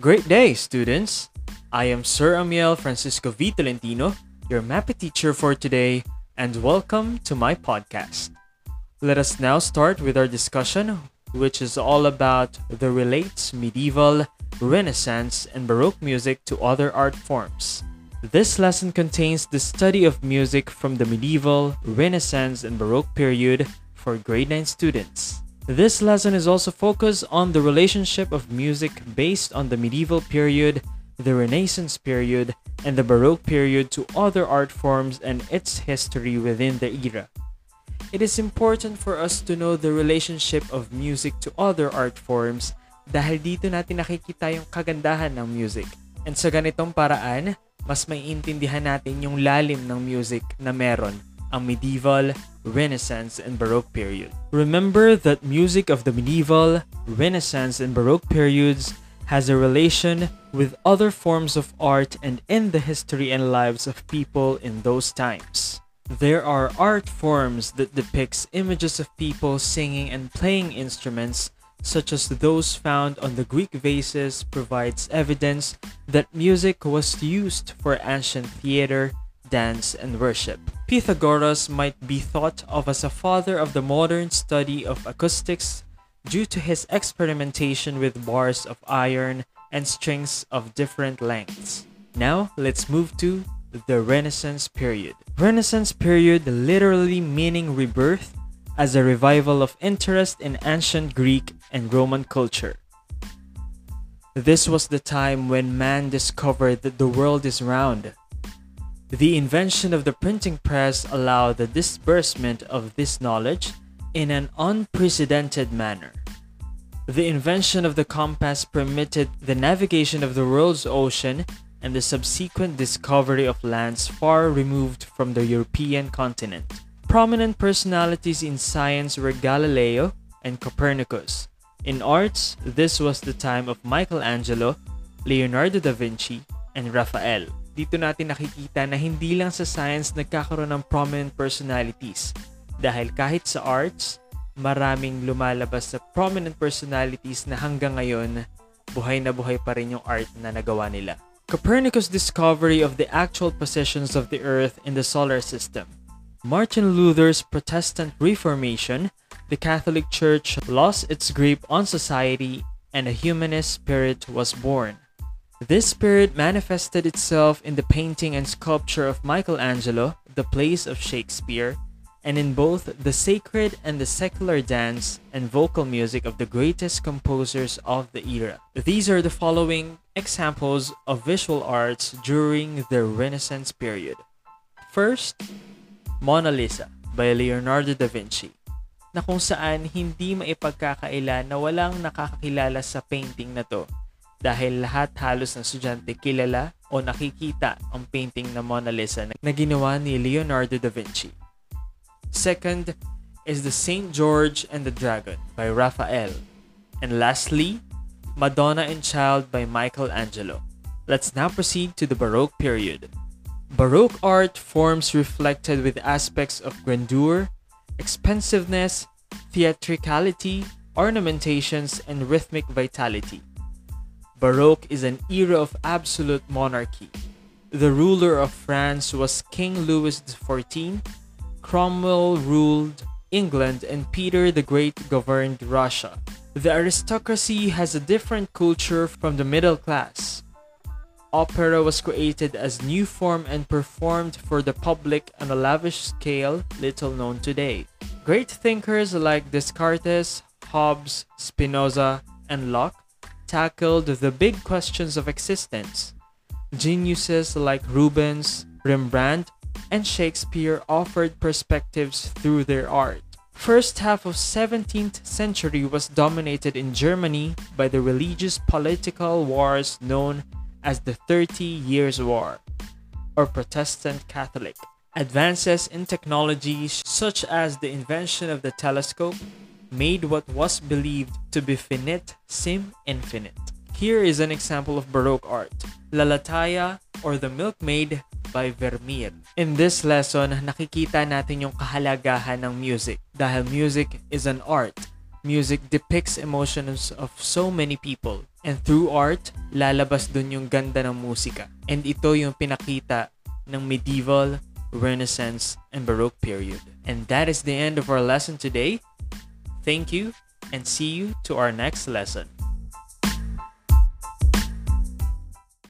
Great day, students! I am Sir Amiel Francisco V. Tolentino, your MAPEH teacher for today, and welcome to my podcast. Let us now start with our discussion, which is all about the relates medieval, Renaissance, and Baroque music to other art forms. This lesson contains the study of music from the medieval, Renaissance, and Baroque period for grade 9 students. This lesson is also focused on the relationship of music based on the medieval period, the Renaissance period, and the Baroque period to other art forms and its history within the era. It is important for us to know the relationship of music to other art forms dahil dito natin nakikita yung kagandahan ng music. And sa ganitong paraan, mas maiintindihan natin yung lalim ng music na meron ang medieval, Renaissance, and Baroque period. Remember that music of the medieval, Renaissance, and Baroque periods has a relation with other forms of art and in the history and lives of people in those times. There are art forms that depicts images of people singing and playing instruments such as those found on the Greek vases provides evidence that music was used for ancient theater, dance, and worship. Pythagoras might be thought of as a father of the modern study of acoustics due to his experimentation with bars of iron and strings of different lengths. Now, let's move to the Renaissance period. Renaissance period literally meaning rebirth as a revival of interest in ancient Greek and Roman culture. This was the time when man discovered that the world is round. The invention of the printing press allowed the disbursement of this knowledge in an unprecedented manner. The invention of the compass permitted the navigation of the world's ocean and the subsequent discovery of lands far removed from the European continent. Prominent personalities in science were Galileo and Copernicus. In arts, this was the time of Michelangelo, Leonardo da Vinci, and Raphael. Dito natin nakikita na hindi lang sa science nagkakaroon ng prominent personalities. Dahil kahit sa arts, maraming lumalabas sa prominent personalities na hanggang ngayon, buhay na buhay pa rin yung art na nagawa nila. Copernicus' discovery of the actual positions of the Earth in the solar system. Martin Luther's Protestant Reformation the Catholic Church lost its grip on society and a humanist spirit was born. This spirit manifested itself in the painting and sculpture of Michelangelo, the plays of Shakespeare, and in both the sacred and the secular dance and vocal music of the greatest composers of the era. These are the following examples of visual arts during the Renaissance period. First, Mona Lisa by Leonardo da Vinci. na kung saan hindi maipagkakaila na walang nakakakilala sa painting na to dahil lahat halos ng estudyante kilala o nakikita ang painting na Mona Lisa na ginawa ni Leonardo da Vinci. Second is the Saint George and the Dragon by Raphael. And lastly, Madonna and Child by Michelangelo. Let's now proceed to the Baroque period. Baroque art forms reflected with aspects of grandeur, expensiveness, theatricality, ornamentations, and rhythmic vitality. Baroque is an era of absolute monarchy. The ruler of France was King Louis XIV, Cromwell ruled England, and Peter the Great governed Russia. The aristocracy has a different culture from the middle class opera was created as new form and performed for the public on a lavish scale little known today. Great thinkers like Descartes, Hobbes, Spinoza, and Locke tackled the big questions of existence. Geniuses like Rubens, Rembrandt, and Shakespeare offered perspectives through their art. First half of 17th century was dominated in Germany by the religious political wars known as the Thirty Years' War, or Protestant Catholic. Advances in technology, such as the invention of the telescope, made what was believed to be finite seem infinite. Here is an example of Baroque art, Lalataya or The Milkmaid by Vermeer. In this lesson, nakikita natin yung kahalagahan ng music dahil music is an art. Music depicts emotions of so many people And through art, lalabas dun yung ganda ng musika. And ito yung pinakita ng medieval, Renaissance, and Baroque period. And that is the end of our lesson today. Thank you, and see you to our next lesson.